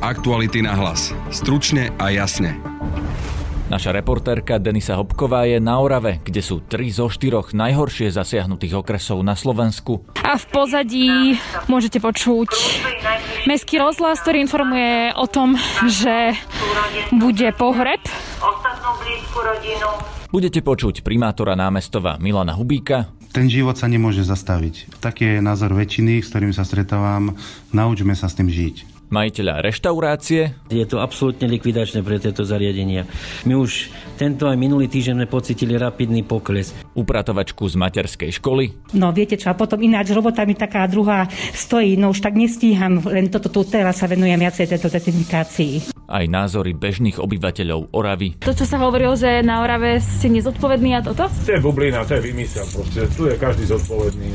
Aktuality na hlas. Stručne a jasne. Naša reportérka Denisa Hopková je na Orave, kde sú tri zo štyroch najhoršie zasiahnutých okresov na Slovensku. A v pozadí môžete počuť mestský rozhlas, ktorý informuje o tom, že bude pohreb. Budete počuť primátora námestova Milana Hubíka. Ten život sa nemôže zastaviť. Taký je názor väčšiny, s ktorým sa stretávam. Naučme sa s tým žiť majiteľa reštaurácie. Je to absolútne likvidačné pre tieto zariadenia. My už tento aj minulý týždeň sme pocitili rapidný pokles. Upratovačku z materskej školy. No viete čo, a potom ináč robota mi taká druhá stojí, no už tak nestíham, len toto tu teraz sa venujem viacej tejto dezinfikácii aj názory bežných obyvateľov Oravy. To, čo sa hovorilo, že na Orave ste nezodpovední a toto? To je bublina, to je vymysel. Proste. Tu je každý zodpovedný.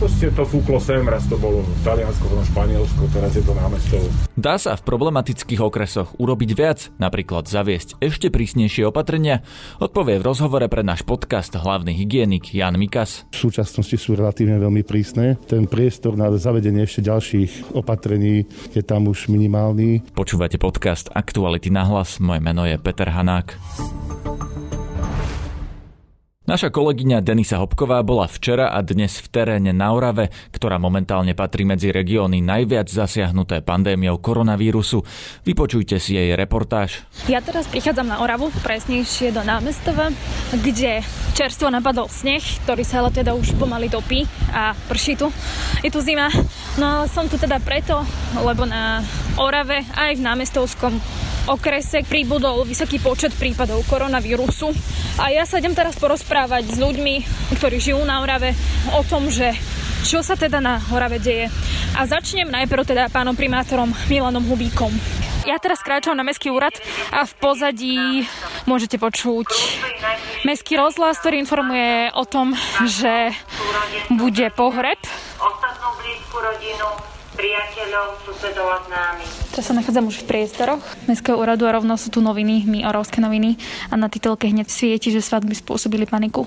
Proste to fúklo sem, raz to bolo v Taliansko, potom Španielsko, teraz je to námestov. Dá sa v problematických okresoch urobiť viac, napríklad zaviesť ešte prísnejšie opatrenia? Odpovie v rozhovore pre náš podcast hlavný hygienik Jan Mikas. V súčasnosti sú relatívne veľmi prísne. Ten priestor na zavedenie ešte ďalších opatrení je tam už minimálny. Počúvate podcast Aktuality na hlas. Moje meno je Peter Hanák. Naša kolegyňa Denisa Hopková bola včera a dnes v teréne na Orave, ktorá momentálne patrí medzi regióny najviac zasiahnuté pandémiou koronavírusu. Vypočujte si jej reportáž. Ja teraz prichádzam na Oravu, presnejšie do námestova, kde čerstvo napadol sneh, ktorý sa ale teda už pomaly topí a prší tu. Je tu zima. No a som tu teda preto, lebo na Orave aj v námestovskom okrese pribudol vysoký počet prípadov koronavírusu. A ja sa idem teraz porozprávať s ľuďmi, ktorí žijú na Orave, o tom, že čo sa teda na Orave deje. A začnem najprv teda pánom primátorom Milanom Hubíkom. Ja teraz kráčam na Mestský úrad a v pozadí môžete počuť Mestský rozhlas, ktorý informuje o tom, že bude pohreb. Ostatnú blízku rodinu priateľov, susedov a známych. Teraz sa nachádzam už v priestoroch Mestského úradu a rovno sú tu noviny, my Orovské noviny a na titulke hneď svieti, že svadby spôsobili paniku.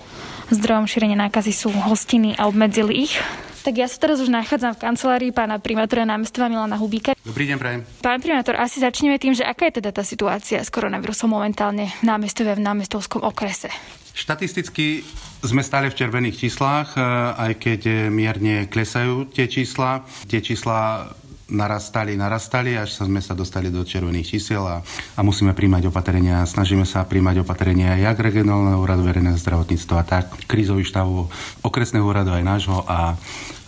Zdrojom šírenia nákazy sú hostiny a obmedzili ich. Tak ja sa teraz už nachádzam v kancelárii pána primátora námestova Milana Hubíka. Dobrý deň, prajem. Pán primátor, asi začneme tým, že aká je teda tá situácia s koronavírusom momentálne v námestove v námestovskom okrese. Štatisticky sme stále v červených číslach, e, aj keď mierne klesajú tie čísla. Tie čísla narastali, narastali, až sme sa dostali do červených čísiel a, a musíme príjmať opatrenia. Snažíme sa príjmať opatrenia jak regionálneho úradu verejného zdravotníctva, tak krízových štávov okresného úradu aj nášho a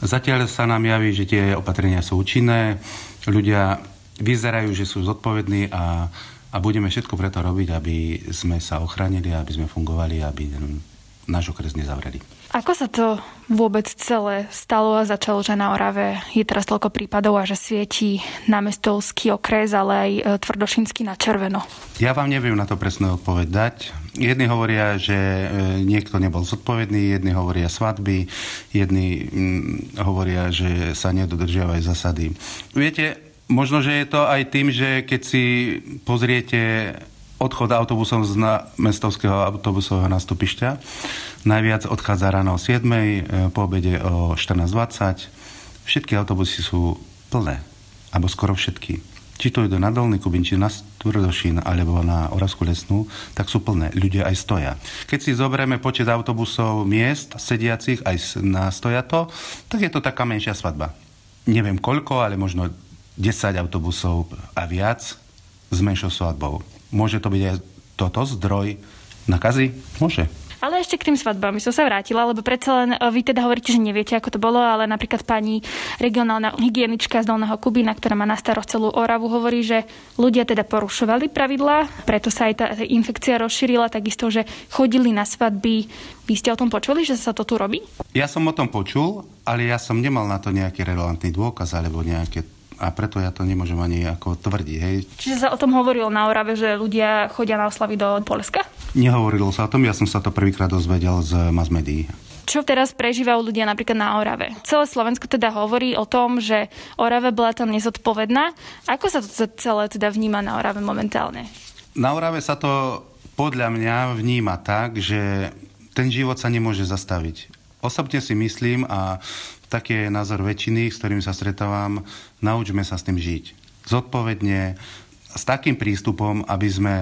zatiaľ sa nám javí, že tie opatrenia sú účinné. Ľudia vyzerajú, že sú zodpovední a a budeme všetko preto robiť, aby sme sa ochránili, aby sme fungovali, aby náš okres nezavreli. Ako sa to vôbec celé stalo a začalo, že na Orave je teraz toľko prípadov a že svietí námestovský okres, ale aj e, tvrdošínsky na červeno? Ja vám neviem na to presnú odpoveď dať. Jedni hovoria, že e, niekto nebol zodpovedný, jedni hovoria svadby, jedni mm, hovoria, že sa nedodržiavajú zasady. Viete, Možno, že je to aj tým, že keď si pozriete odchod autobusom z mestovského autobusového nastupišťa, najviac odchádza ráno o 7, e, po obede o 14.20. Všetky autobusy sú plné, alebo skoro všetky. Či to idú na Dolný Kubín, či na Tvrdošín, alebo na Oravskú lesnú, tak sú plné. Ľudia aj stoja. Keď si zoberieme počet autobusov miest, sediacich aj na stojato, tak je to taká menšia svadba. Neviem koľko, ale možno 10 autobusov a viac s menšou svadbou. Môže to byť aj toto zdroj nakazy? Môže. Ale ešte k tým svadbám by som sa vrátila, lebo predsa len e, vy teda hovoríte, že neviete, ako to bolo, ale napríklad pani regionálna hygienička z Dolného Kubína, ktorá má na starost celú Oravu, hovorí, že ľudia teda porušovali pravidlá, preto sa aj tá infekcia rozšírila, takisto, že chodili na svadby. Vy ste o tom počuli, že sa to tu robí? Ja som o tom počul, ale ja som nemal na to nejaký relevantný dôkaz alebo nejaké a preto ja to nemôžem ani ako tvrdiť. Hej. Čiže sa o tom hovorilo na Orave, že ľudia chodia na oslavy do Polska? Nehovorilo sa o tom, ja som sa to prvýkrát dozvedel z mass médií. Čo teraz prežívajú ľudia napríklad na Orave? Celé Slovensko teda hovorí o tom, že Orave bola tam nezodpovedná. Ako sa to celé teda vníma na Orave momentálne? Na Orave sa to podľa mňa vníma tak, že ten život sa nemôže zastaviť. Osobne si myslím a taký je názor väčšiny, s ktorým sa stretávam, naučme sa s tým žiť. zodpovedne, s takým prístupom, aby sme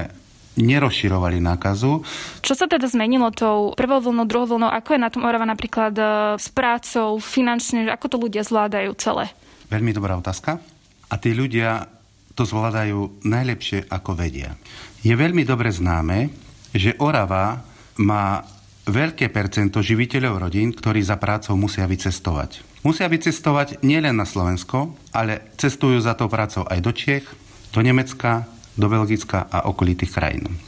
nerozširovali nákazu. Čo sa teda zmenilo tou prvou vlnou, druhou vlnou? Ako je na tom Orava napríklad e, s prácou, finančne? Ako to ľudia zvládajú celé? Veľmi dobrá otázka. A tí ľudia to zvládajú najlepšie, ako vedia. Je veľmi dobre známe, že Orava má veľké percento živiteľov rodín, ktorí za prácou musia vycestovať. Musia vycestovať nielen na Slovensko, ale cestujú za tou prácou aj do Čiech, do Nemecka, do Belgicka a okolitých krajín.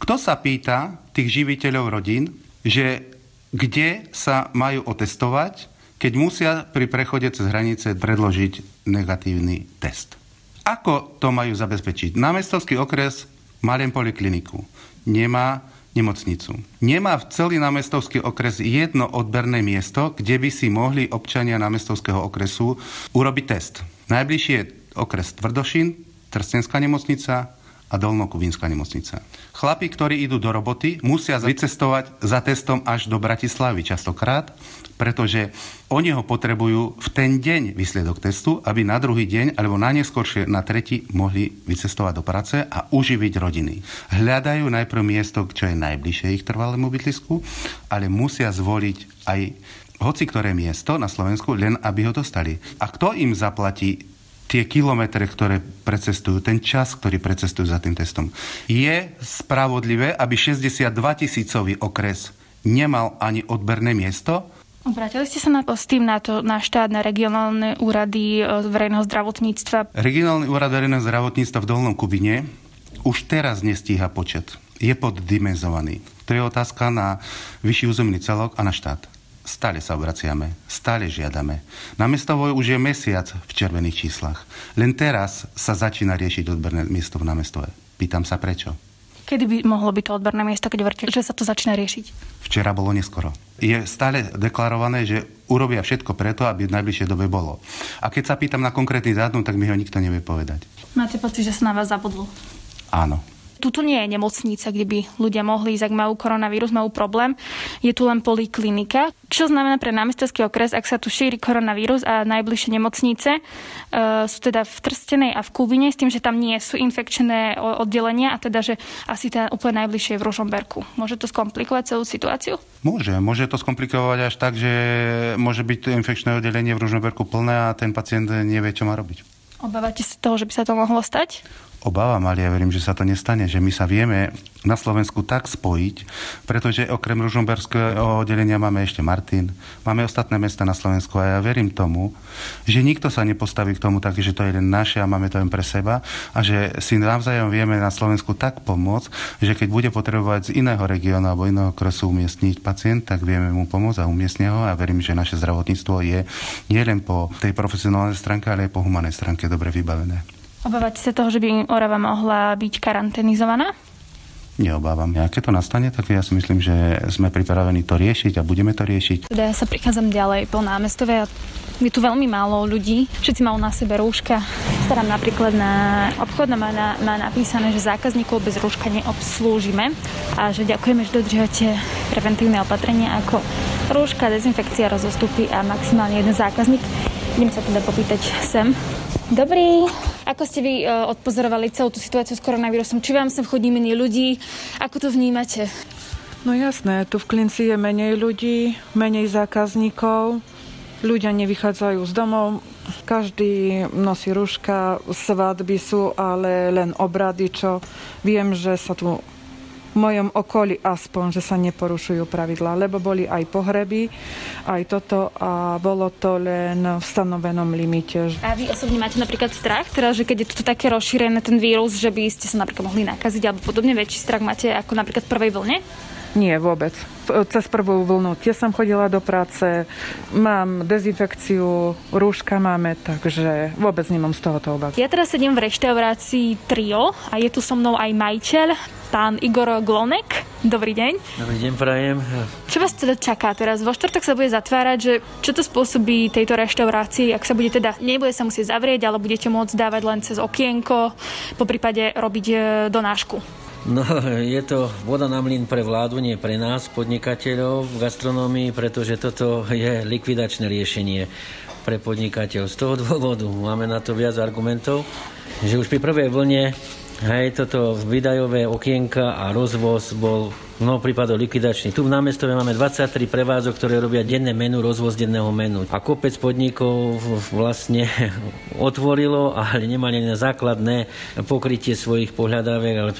Kto sa pýta tých živiteľov rodín, že kde sa majú otestovať, keď musia pri prechode cez hranice predložiť negatívny test. Ako to majú zabezpečiť? Námestovský okres má polikliniku. Nemá nemocnicu. Nemá v celý námestovský okres jedno odberné miesto, kde by si mohli občania námestovského okresu urobiť test. Najbližšie je okres Tvrdošin, Trstenská nemocnica a Dolnokubínska nemocnica. Chlapi, ktorí idú do roboty, musia vycestovať za testom až do Bratislavy častokrát, pretože oni ho potrebujú v ten deň výsledok testu, aby na druhý deň alebo na neskôršie na tretí mohli vycestovať do práce a uživiť rodiny. Hľadajú najprv miesto, čo je najbližšie ich trvalému bydlisku, ale musia zvoliť aj hoci ktoré miesto na Slovensku, len aby ho dostali. A kto im zaplatí tie kilometre, ktoré precestujú, ten čas, ktorý precestujú za tým testom. Je spravodlivé, aby 62 tisícový okres nemal ani odberné miesto? Obrátili ste sa na, s tým na, to, na štát, na regionálne úrady e, verejného zdravotníctva? Regionálny úrad verejného zdravotníctva v Dolnom Kubine už teraz nestíha počet. Je poddimenzovaný. To je otázka na vyšší územný celok a na štát. Stále sa obraciame, stále žiadame. Na Mestovo už je mesiac v červených číslach. Len teraz sa začína riešiť odberné miesto v námestove. Pýtam sa prečo. Kedy by mohlo byť to odberné miesto, keď hovoríte, že sa to začína riešiť? Včera bolo neskoro. Je stále deklarované, že urobia všetko preto, aby v najbližšej dobe bolo. A keď sa pýtam na konkrétny dátum, tak mi ho nikto nevie povedať. Máte pocit, že sa na vás zabudlo? Áno. Tuto nie je nemocnica, kde by ľudia mohli ísť, ak majú koronavírus, majú problém. Je tu len poliklinika. Čo znamená pre námestovský okres, ak sa tu šíri koronavírus a najbližšie nemocnice e, sú teda v Trstenej a v Kubine, s tým, že tam nie sú infekčné oddelenia a teda, že asi tá úplne najbližšie je v Ružomberku. Môže to skomplikovať celú situáciu? Môže. Môže to skomplikovať až tak, že môže byť to infekčné oddelenie v Ružomberku plné a ten pacient nevie, čo má robiť. Obávate sa toho, že by sa to mohlo stať? Obávam, ale ja verím, že sa to nestane, že my sa vieme na Slovensku tak spojiť, pretože okrem Ružomberského oddelenia máme ešte Martin, máme ostatné mesta na Slovensku a ja verím tomu, že nikto sa nepostaví k tomu tak, že to je len naše a máme to len pre seba a že si navzájom vieme na Slovensku tak pomôcť, že keď bude potrebovať z iného regiónu alebo iného kresu umiestniť pacient, tak vieme mu pomôcť a umiestniť ho a verím, že naše zdravotníctvo je nielen po tej profesionálnej stránke, ale aj po humanej stránke dobre vybavené. Obávate sa toho, že by Orava mohla byť karanténizovaná? Neobávam. Ja keď to nastane, tak ja si myslím, že sme pripravení to riešiť a budeme to riešiť. Teda ja sa prichádzam ďalej po námestove a je tu veľmi málo ľudí. Všetci majú na sebe rúška. Starám napríklad na obchod má, na, má napísané, že zákazníkov bez rúška neobslúžime a že ďakujeme, že dodržiavate preventívne opatrenia ako rúška, dezinfekcia, rozostupy a maximálne jeden zákazník. Idem sa teda popýtať sem. Dobrý. Ako ste vy uh, odpozorovali celú tú situáciu s koronavírusom? Či vám sem chodí menej ľudí? Ako to vnímate? No jasné, tu v Klinci je menej ľudí, menej zákazníkov, ľudia nevychádzajú z domov, každý nosí rúška, svadby sú, ale len obrady, čo viem, že sa tu mojom okolí aspoň, že sa neporušujú pravidlá, lebo boli aj pohreby, aj toto a bolo to len v stanovenom limite. A vy osobne máte napríklad strach, teda, že keď je to také rozšírené ten vírus, že by ste sa napríklad mohli nakaziť alebo podobne, väčší strach máte ako napríklad v prvej vlne? Nie, vôbec. Cez prvú vlnu tiež som chodila do práce, mám dezinfekciu, rúška máme, takže vôbec nemám z tohoto obavy. Ja teraz sedím v reštaurácii Trio a je tu so mnou aj majiteľ, pán Igor Glonek. Dobrý deň. Dobrý deň, prajem. Čo vás teda čaká teraz? Vo štvrtok sa bude zatvárať, že čo to spôsobí tejto reštaurácii, ak sa bude teda, nebude sa musieť zavrieť, ale budete môcť dávať len cez okienko, po prípade robiť e, donášku. No, je to voda na mlyn pre vládu, nie pre nás, podnikateľov v gastronómii, pretože toto je likvidačné riešenie. pre podnikateľ. Z toho dôvodu máme na to viac argumentov, že už pri prvej vlne Hej, toto výdajové okienka a rozvoz bol mnoho prípadov likvidačný. Tu v námestove máme 23 prevádzok, ktoré robia denné menu, rozvoz denného menu. A kopec podnikov vlastne otvorilo, ale nemali na základné pokrytie svojich pohľadáviek, ale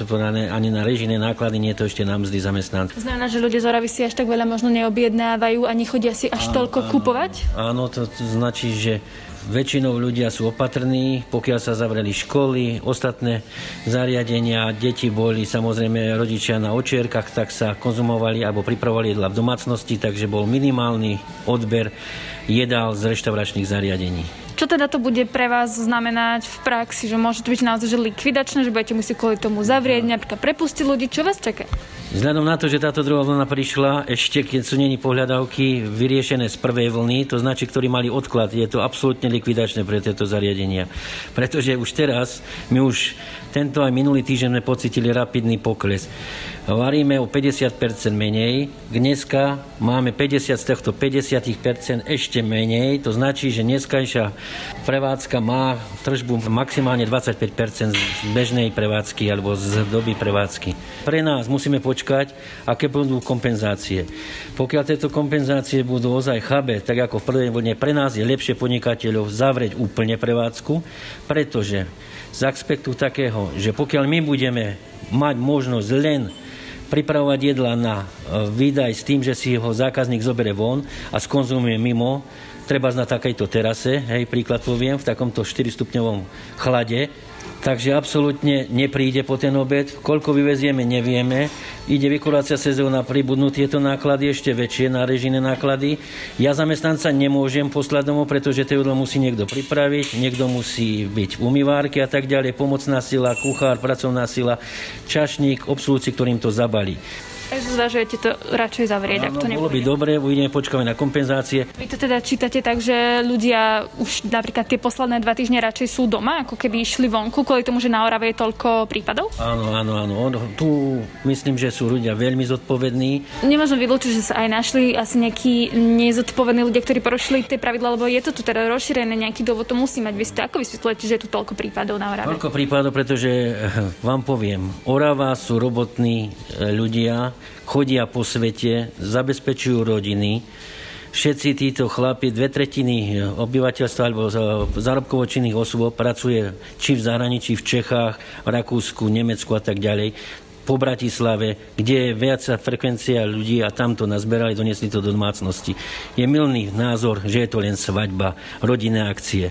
ani na režijné náklady, nie to ešte na mzdy zamestnancov. Znamená, že ľudia z Oravy si až tak veľa možno neobjednávajú a nechodia si až áno, toľko áno, kupovať? Áno, to značí, že Väčšinou ľudia sú opatrní, pokiaľ sa zavreli školy, ostatné zariadenia, deti boli samozrejme rodičia na očierkach, tak sa konzumovali alebo pripravovali jedla v domácnosti, takže bol minimálny odber jedál z reštauračných zariadení. Čo teda to bude pre vás znamenať v praxi? Že môže to byť naozaj že likvidačné, že budete musieť kvôli tomu zavrieť, napríklad prepustiť ľudí? Čo vás čaká? Vzhľadom na to, že táto druhá vlna prišla, ešte keď sú není pohľadávky vyriešené z prvej vlny, to značí, ktorí mali odklad, je to absolútne likvidačné pre tieto zariadenia. Pretože už teraz, my už tento aj minulý týždeň sme pocitili rapidný pokles varíme o 50% menej. Dneska máme 50 z týchto 50% ešte menej. To značí, že dneskajšia prevádzka má tržbu maximálne 25% z bežnej prevádzky alebo z doby prevádzky. Pre nás musíme počkať, aké budú kompenzácie. Pokiaľ tieto kompenzácie budú ozaj chabe, tak ako v prvej vlne, pre nás je lepšie podnikateľov zavrieť úplne prevádzku, pretože z aspektu takého, že pokiaľ my budeme mať možnosť len pripravovať jedla na e, výdaj s tým, že si ho zákazník zobere von a skonzumuje mimo, treba na takejto terase, hej, príklad poviem, v takomto 4-stupňovom chlade, Takže absolútne nepríde po ten obed. Koľko vyvezieme, nevieme. Ide vykurácia sezóna, pribudnú tieto náklady ešte väčšie na režijné náklady. Ja zamestnanca nemôžem poslať domov, pretože to jedlo musí niekto pripraviť, niekto musí byť v umývárke a tak ďalej, pomocná sila, kuchár, pracovná sila, čašník, obsluhujúci, ktorým to zabalí. Zvažujete to radšej zavrieť, ak to nebolo by dobre, uvidíme, počkáme na kompenzácie. Vy to teda čítate tak, že ľudia už napríklad tie posledné dva týždne radšej sú doma, ako keby išli vonku, kvôli tomu, že na Orave je toľko prípadov? Áno, áno, áno. Tu myslím, že sú ľudia veľmi zodpovední. Nemôžem vylúčiť, že sa aj našli asi nejakí nezodpovední ľudia, ktorí porušili tie pravidla, lebo je to tu teda rozšírené, nejaký dôvod to musí mať. Vy ste ako vysvetľujete, že je tu toľko prípadov na Orave? Toľko prípadov, pretože eh, vám poviem, Orava sú robotní eh, ľudia, chodia po svete, zabezpečujú rodiny. Všetci títo chlapi, dve tretiny obyvateľstva alebo zárobkovo osôb pracuje či v zahraničí, v Čechách, v Rakúsku, Nemecku a tak ďalej po Bratislave, kde je viac frekvencia ľudí a tam to nazberali, doniesli to do domácnosti. Je milný názor, že je to len svadba, rodinné akcie.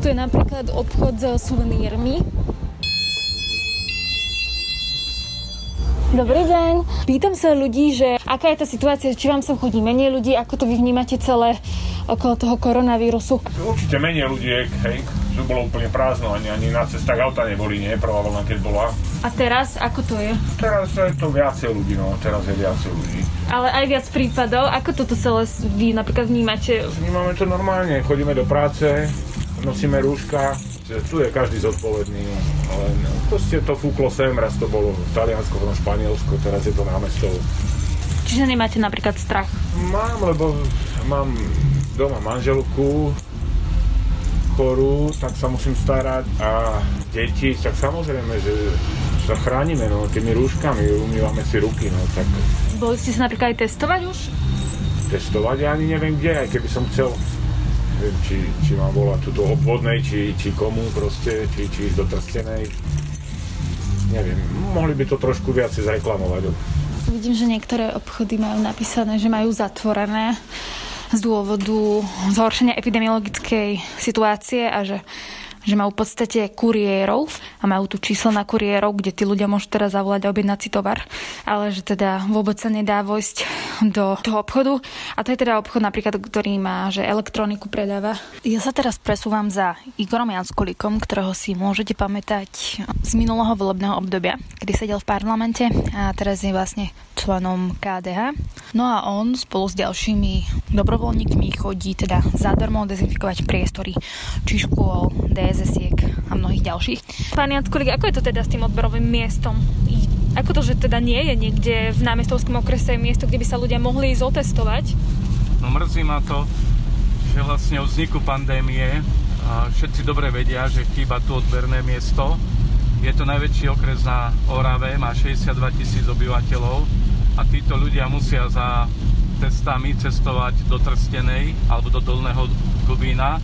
Tu je napríklad obchod s suvenírmi, Dobrý deň. Pýtam sa ľudí, že aká je tá situácia, či vám sem chodí menej ľudí, ako to vy vnímate celé okolo toho koronavírusu? Určite menej ľudí, hej, že bolo úplne prázdno, ani, ani na cestách auta neboli, nie, prvá vlna, keď bola. A teraz, ako to je? Teraz je to viacej ľudí, no, teraz je viacej ľudí. Ale aj viac prípadov, ako toto celé vy napríklad vnímate? Vnímame to normálne, chodíme do práce, nosíme rúška, tu je každý zodpovedný, ale proste to fúklo sem, raz to bolo Taliansko, potom Španielsko, teraz je to námestov. Čiže nemáte napríklad strach? Mám, lebo mám doma manželku chorú, tak sa musím starať a deti, tak samozrejme, že sa chránime no, tými rúškami, umývame si ruky, no tak... Boli ste sa napríklad aj testovať už? Testovať? Ja ani neviem kde, aj keby som chcel neviem, či, či mám volať túto obvodnej, či, či komu proste, či, či ísť do Trstenej. Neviem, mohli by to trošku viac zreklamovať. Vidím, že niektoré obchody majú napísané, že majú zatvorené z dôvodu zhoršenia epidemiologickej situácie a že že majú v podstate kuriérov a majú tu číslo na kuriérov, kde tí ľudia môžu teraz zavolať a objednať si tovar, ale že teda vôbec sa nedá vojsť do toho obchodu. A to je teda obchod napríklad, ktorý má, že elektroniku predáva. Ja sa teraz presúvam za Igorom Janskolíkom, ktorého si môžete pamätať z minulého volebného obdobia, kedy sedel v parlamente a teraz je vlastne členom KDH. No a on spolu s ďalšími dobrovoľníkmi chodí teda zadarmo dezinfikovať priestory či škôl, DSS-iek a mnohých ďalších. Pán Jackulík, ako je to teda s tým odberovým miestom? Ako to, že teda nie je niekde v námestovskom okrese miesto, kde by sa ľudia mohli ísť otestovať? No mrzí ma to, že vlastne o vzniku pandémie všetci dobre vedia, že chýba tu odberné miesto. Je to najväčší okres na Orave, má 62 tisíc obyvateľov a títo ľudia musia za testami cestovať do Trstenej alebo do Dolného Kubína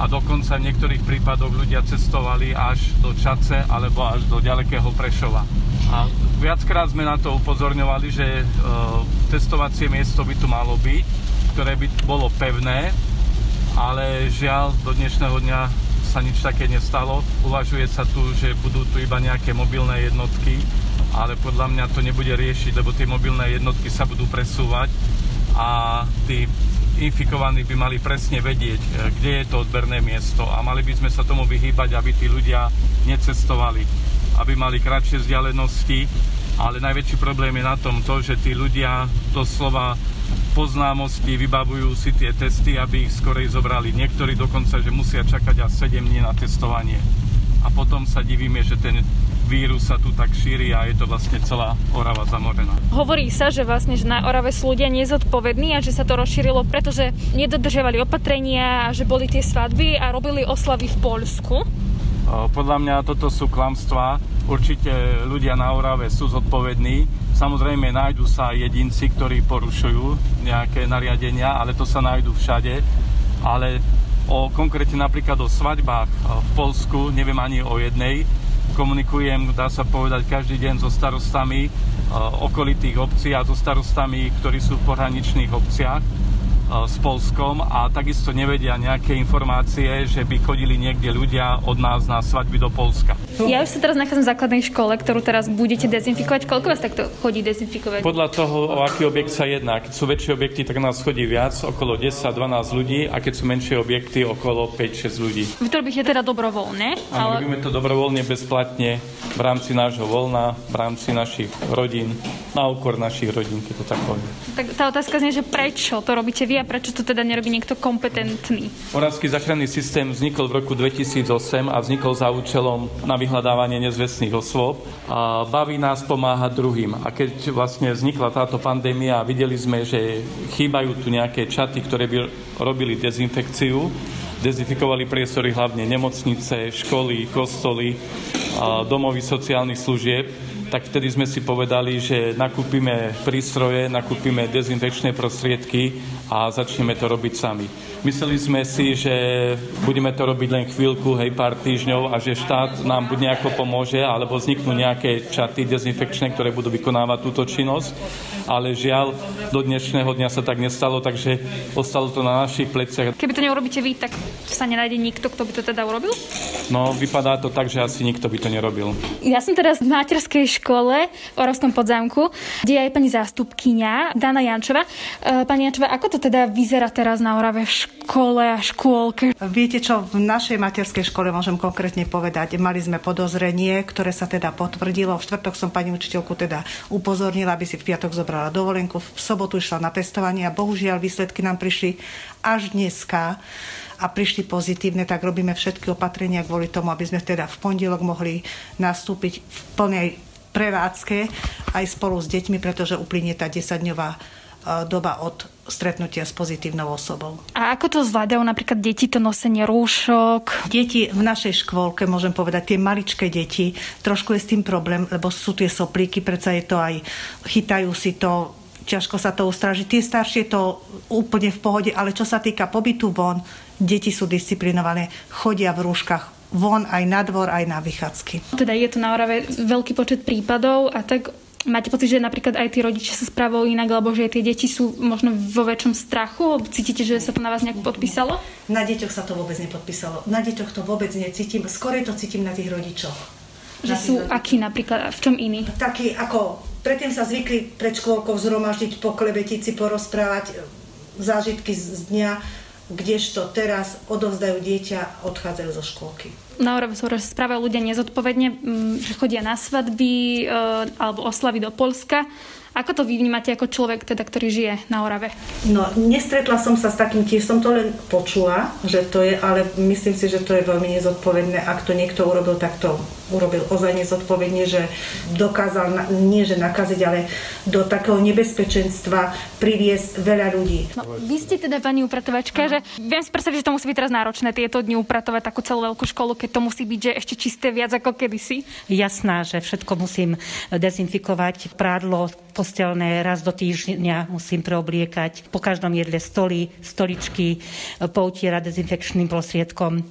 a dokonca v niektorých prípadoch ľudia cestovali až do Čace alebo až do ďalekého Prešova. A viackrát sme na to upozorňovali, že e, testovacie miesto by tu malo byť, ktoré by bolo pevné, ale žiaľ do dnešného dňa sa nič také nestalo. Uvažuje sa tu, že budú tu iba nejaké mobilné jednotky, ale podľa mňa to nebude riešiť, lebo tie mobilné jednotky sa budú presúvať a tí infikovaní by mali presne vedieť, e, kde je to odberné miesto a mali by sme sa tomu vyhýbať, aby tí ľudia necestovali, aby mali kratšie vzdialenosti, ale najväčší problém je na tom to, že tí ľudia doslova poznámosti vybavujú si tie testy, aby ich skorej zobrali. Niektorí dokonca, že musia čakať až 7 dní na testovanie. A potom sa divíme, že ten vírus sa tu tak šíri a je to vlastne celá Orava zamorená. Hovorí sa, že vlastne že na Orave sú ľudia nezodpovední a že sa to rozšírilo, pretože nedodržiavali opatrenia a že boli tie svadby a robili oslavy v Poľsku. Podľa mňa toto sú klamstvá. Určite ľudia na Orave sú zodpovední. Samozrejme nájdú sa jedinci, ktorí porušujú nejaké nariadenia, ale to sa nájdú všade. Ale o konkrétne napríklad o svadbách v Polsku neviem ani o jednej komunikujem, dá sa povedať, každý deň so starostami e, okolitých obcí a so starostami, ktorí sú v pohraničných obciach s Polskom a takisto nevedia nejaké informácie, že by chodili niekde ľudia od nás na svadby do Polska. Ja už sa teraz nachádzam v základnej škole, ktorú teraz budete dezinfikovať. Koľko vás takto chodí dezinfikovať? Podľa toho, o aký objekt sa jedná. Keď sú väčšie objekty, tak nás chodí viac, okolo 10-12 ľudí a keď sú menšie objekty, okolo 5-6 ľudí. Vy to robíte teda dobrovoľne? Áno, ale... robíme to dobrovoľne, bezplatne, v rámci nášho voľna, v rámci našich rodín, na úkor našich rodín, keď to tak poviem. Tak tá otázka znie, že prečo to robíte vy a prečo to teda nerobí niekto kompetentný? Moravský záchranný systém vznikol v roku 2008 a vznikol za účelom na vyhľadávanie nezvestných osôb. A baví nás pomáhať druhým. A keď vlastne vznikla táto pandémia a videli sme, že chýbajú tu nejaké čaty, ktoré by robili dezinfekciu, dezinfikovali priestory hlavne nemocnice, školy, kostoly, domovy sociálnych služieb, tak vtedy sme si povedali, že nakúpime prístroje, nakúpime dezinfekčné prostriedky a začneme to robiť sami. Mysleli sme si, že budeme to robiť len chvíľku, hej, pár týždňov a že štát nám buď nejako pomôže, alebo vzniknú nejaké čaty dezinfekčné, ktoré budú vykonávať túto činnosť. Ale žiaľ, do dnešného dňa sa tak nestalo, takže ostalo to na našich pleciach. Keby to neurobíte vy, tak sa nenájde nikto, kto by to teda urobil? No, vypadá to tak, že asi nikto by to nerobil. Ja som teraz v materskej škole v Oravskom podzámku, kde je aj pani zástupkyňa Dana Jančova. E, pani Jančova, ako to teda vyzerá teraz na Orave v škole a škôlke. Viete čo, v našej materskej škole môžem konkrétne povedať, mali sme podozrenie, ktoré sa teda potvrdilo. V štvrtok som pani učiteľku teda upozornila, aby si v piatok zobrala dovolenku, v sobotu išla na testovanie a bohužiaľ výsledky nám prišli až dneska a prišli pozitívne, tak robíme všetky opatrenia kvôli tomu, aby sme teda v pondelok mohli nastúpiť v plnej prevádzke aj spolu s deťmi, pretože uplynie tá 10-dňová E, doba od stretnutia s pozitívnou osobou. A ako to zvládajú napríklad deti, to nosenie rúšok? Deti v našej škôlke, môžem povedať, tie maličké deti, trošku je s tým problém, lebo sú tie soplíky, predsa je to aj, chytajú si to, ťažko sa to ustražiť. Tie staršie to úplne v pohode, ale čo sa týka pobytu von, deti sú disciplinované, chodia v rúškach von aj na dvor, aj na vychádzky. Teda je to na Orave veľký počet prípadov a tak Máte pocit, že napríklad aj tí rodičia sa správajú inak, alebo že tie deti sú možno vo väčšom strachu? Cítite, že sa to na vás nejak podpísalo? Na deťoch sa to vôbec nepodpísalo. Na deťoch to vôbec necítim. Skôr to cítim na tých rodičoch. Že sú rodičoch. akí napríklad? V čom iní? Takí ako... Predtým sa zvykli pred škôlkou zhromaždiť, poklebetiť si, porozprávať zážitky z dňa kdežto teraz odovzdajú dieťa, odchádzajú zo škôlky. Na Orave sa správajú ľudia nezodpovedne, mm, že chodia na svadby e, alebo oslavy do Polska Ako to vy vnímate ako človek, teda, ktorý žije na Orave? No, nestretla som sa s takým, tiež som to len počula, že to je, ale myslím si, že to je veľmi nezodpovedné. Ak to niekto urobil, tak to urobil ozaj nezodpovedne, že dokázal, nie že nakaziť, ale do takého nebezpečenstva priviesť veľa ľudí. No, vy ste teda pani upratovačka, že viem si predstaviť, že to musí byť teraz náročné tieto dni upratovať takú celú veľkú školu, keď to musí byť že ešte čisté viac ako kedysi. Jasná, že všetko musím dezinfikovať, prádlo, postelné raz do týždňa musím preobliekať. Po každom jedle stoly, stoličky, poutierať dezinfekčným prostriedkom.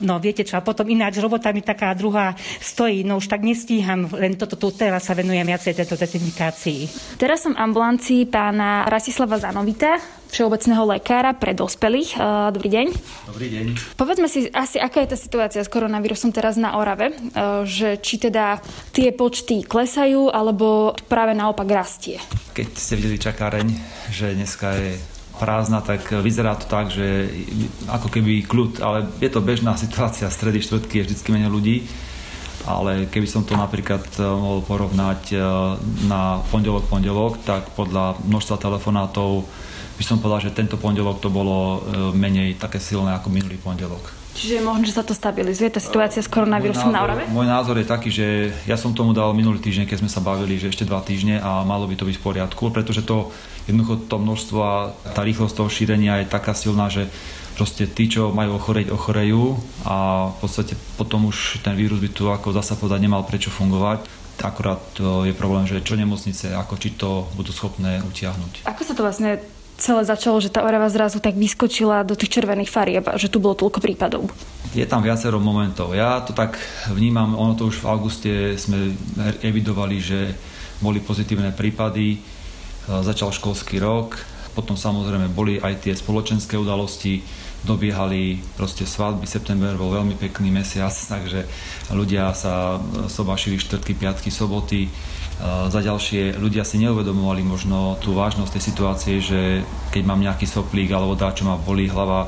No viete čo, a potom ináč robota mi taká druhá stojí, no už tak nestíham, len toto tu teraz sa venujem viacej tejto dezinfikácii. Teraz som ambulancii pána Rasislava Zanovita, všeobecného lekára pre dospelých. Dobrý deň. Dobrý deň. Povedzme si asi, aká je tá situácia s koronavírusom teraz na Orave, že či teda tie počty klesajú, alebo práve naopak rastie. Keď ste videli čakáreň, že dneska je prázdna, tak vyzerá to tak, že ako keby kľud, ale je to bežná situácia, stredy, štvrtky je vždy menej ľudí ale keby som to napríklad mohol porovnať na pondelok, pondelok, tak podľa množstva telefonátov by som povedal, že tento pondelok to bolo e, menej také silné ako minulý pondelok. Čiže možno, že sa to stabilizuje, tá situácia s koronavírusom na Orave? Môj názor je taký, že ja som tomu dal minulý týždeň, keď sme sa bavili, že ešte dva týždne a malo by to byť v poriadku, pretože to jednoducho to množstvo a tá rýchlosť toho šírenia je taká silná, že proste tí, čo majú ochoreť, ochorejú a v podstate potom už ten vírus by tu ako zasa povedať nemal prečo fungovať. Akurát je problém, že čo nemocnice, ako či to budú schopné utiahnuť. Ako sa to vlastne celé začalo, že tá Orava zrazu tak vyskočila do tých červených farieb že tu bolo toľko prípadov? Je tam viacero momentov. Ja to tak vnímam, ono to už v auguste sme evidovali, že boli pozitívne prípady, e, začal školský rok, potom samozrejme boli aj tie spoločenské udalosti, dobiehali proste svadby, september bol veľmi pekný mesiac, takže ľudia sa sobašili štvrtky, piatky, soboty, za ďalšie, ľudia si neuvedomovali možno tú vážnosť tej situácie, že keď mám nejaký soplík alebo dá, čo ma bolí hlava,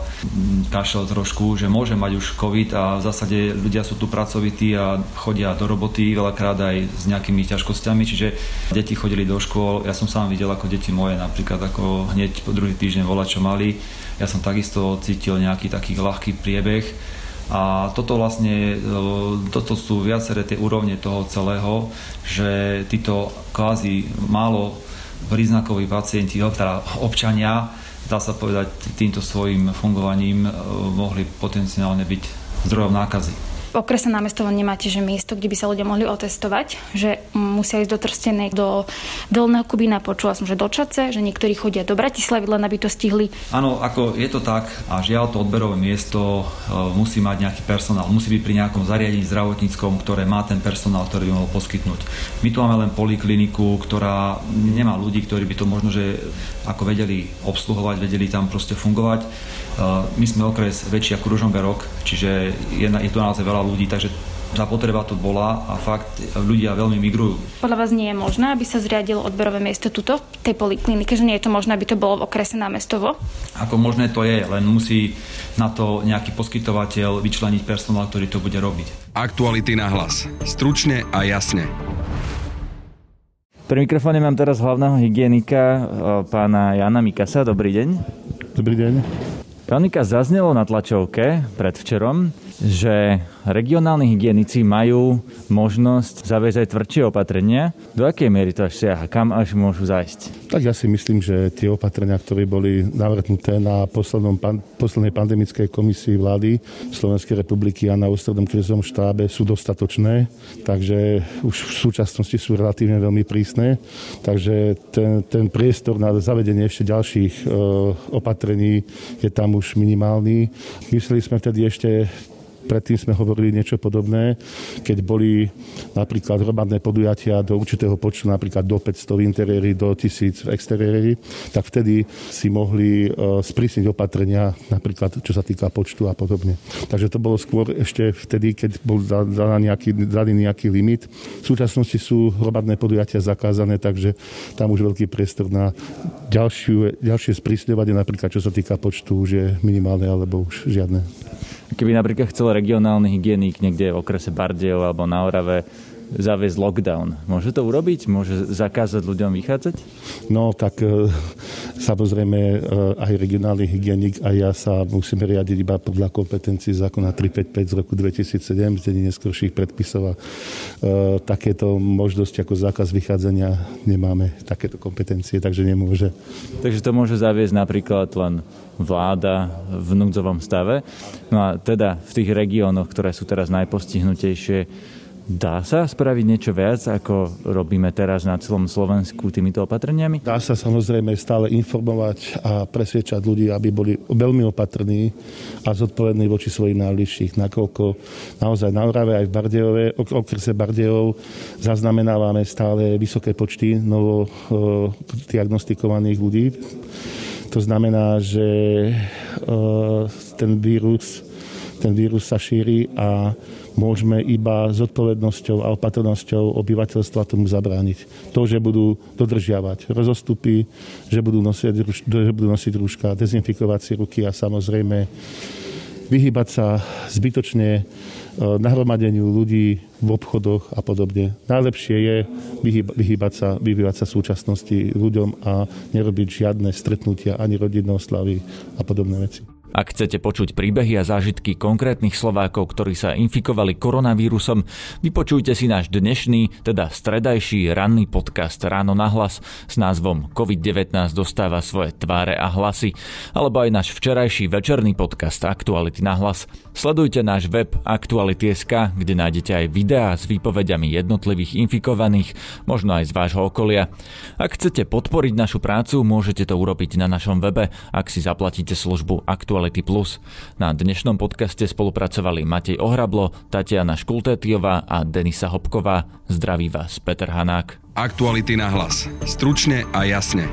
kašel trošku, že môže mať už COVID a v zásade ľudia sú tu pracovití a chodia do roboty veľakrát aj s nejakými ťažkosťami, čiže deti chodili do škôl. Ja som sám videl, ako deti moje napríklad ako hneď po druhý týždeň volať, čo mali. Ja som takisto cítil nejaký taký ľahký priebeh a toto vlastne, e, toto sú viaceré tie úrovne toho celého, že títo kvázi málo príznakoví pacienti, teda občania, dá sa povedať, týmto svojim fungovaním e, mohli potenciálne byť zdrojom nákazy v okrese námestovo nemáte, že miesto, kde by sa ľudia mohli otestovať, že musia ísť do Trstenej, do Dolného Kubína, počula som, že do Čace, že niektorí chodia do Bratislavy, len aby to stihli. Áno, ako je to tak a žiaľ to odberové miesto e, musí mať nejaký personál, musí byť pri nejakom zariadení zdravotníckom, ktoré má ten personál, ktorý by mohol poskytnúť. My tu máme len polikliniku, ktorá nemá ľudí, ktorí by to možno, že ako vedeli obsluhovať, vedeli tam proste fungovať. E, my sme okres väčší ako Ružomberok, čiže je, je to naozaj veľa ľudí, takže tá potreba tu bola a fakt ľudia veľmi migrujú. Podľa vás nie je možné, aby sa zriadilo odberové miesto tuto, tej poliklinike, že nie je to možné, aby to bolo v okrese námestovo? Ako možné to je, len musí na to nejaký poskytovateľ vyčleniť personál, ktorý to bude robiť. Aktuality na hlas. Stručne a jasne. Pri mikrofóne mám teraz hlavného hygienika pána Jana Mikasa. Dobrý deň. Dobrý deň. Mikas, zaznelo na tlačovke predvčerom, že regionálni hygienici majú možnosť zaviesť aj tvrdšie opatrenia. Do akej miery to až siaha? Kam až môžu zajsť? Tak ja si myslím, že tie opatrenia, ktoré boli navrhnuté na poslednom, pan, poslednej pandemickej komisii vlády Slovenskej republiky a na ústrednom krizovom štábe sú dostatočné, takže už v súčasnosti sú relatívne veľmi prísne. Takže ten, ten priestor na zavedenie ešte ďalších e, opatrení je tam už minimálny. Mysleli sme vtedy ešte predtým sme hovorili niečo podobné, keď boli napríklad hromadné podujatia do určitého počtu, napríklad do 500 v interiéri, do 1000 v exteriéri, tak vtedy si mohli e, sprísniť opatrenia, napríklad čo sa týka počtu a podobne. Takže to bolo skôr ešte vtedy, keď bol daný nejaký, daný nejaký limit. V súčasnosti sú hromadné podujatia zakázané, takže tam už veľký priestor na ďalšiu, ďalšie sprísňovanie, napríklad čo sa týka počtu, už je minimálne alebo už žiadne. Keby napríklad chcel regionálny hygienik niekde v okrese Bardejov alebo na Orave zaviesť lockdown. Môže to urobiť? Môže zakázať ľuďom vychádzať? No tak e, samozrejme e, aj regionálny hygienik a ja sa musíme riadiť iba podľa kompetencií zákona 355 z roku 2007 z dení neskorších predpisov a e, takéto možnosti ako zákaz vychádzania nemáme takéto kompetencie, takže nemôže. Takže to môže zaviesť napríklad len vláda v núdzovom stave. No a teda v tých regiónoch, ktoré sú teraz najpostihnutejšie, Dá sa spraviť niečo viac, ako robíme teraz na celom Slovensku týmito opatreniami? Dá sa samozrejme stále informovať a presviečať ľudí, aby boli veľmi opatrní a zodpovední voči svojim najbližších, nakoľko naozaj na Orave aj v Bardejove, okrese Bardejov zaznamenávame stále vysoké počty novo diagnostikovaných ľudí. To znamená, že ten vírus, ten vírus sa šíri a môžeme iba s odpovednosťou a opatrnosťou obyvateľstva tomu zabrániť. To, že budú dodržiavať rozostupy, že budú nosiť, že budú nosiť rúška, dezinfikovať si ruky a samozrejme vyhybať sa zbytočne e, nahromadeniu ľudí v obchodoch a podobne. Najlepšie je vyhýbať sa, vyhýbať sa súčasnosti ľuďom a nerobiť žiadne stretnutia ani rodinné oslavy a podobné veci. Ak chcete počuť príbehy a zážitky konkrétnych Slovákov, ktorí sa infikovali koronavírusom, vypočujte si náš dnešný, teda stredajší ranný podcast Ráno na hlas s názvom COVID-19 dostáva svoje tváre a hlasy, alebo aj náš včerajší večerný podcast Aktuality na hlas. Sledujte náš web Aktuality.sk, kde nájdete aj videá s výpovediami jednotlivých infikovaných, možno aj z vášho okolia. Ak chcete podporiť našu prácu, môžete to urobiť na našom webe, ak si zaplatíte službu Aktuality Aktuality Plus. Na dnešnom podcaste spolupracovali Matej Ohrablo, Tatiana Škultétiová a Denisa Hopková. Zdraví vás Peter Hanák. Aktuality na hlas. Stručne a jasne.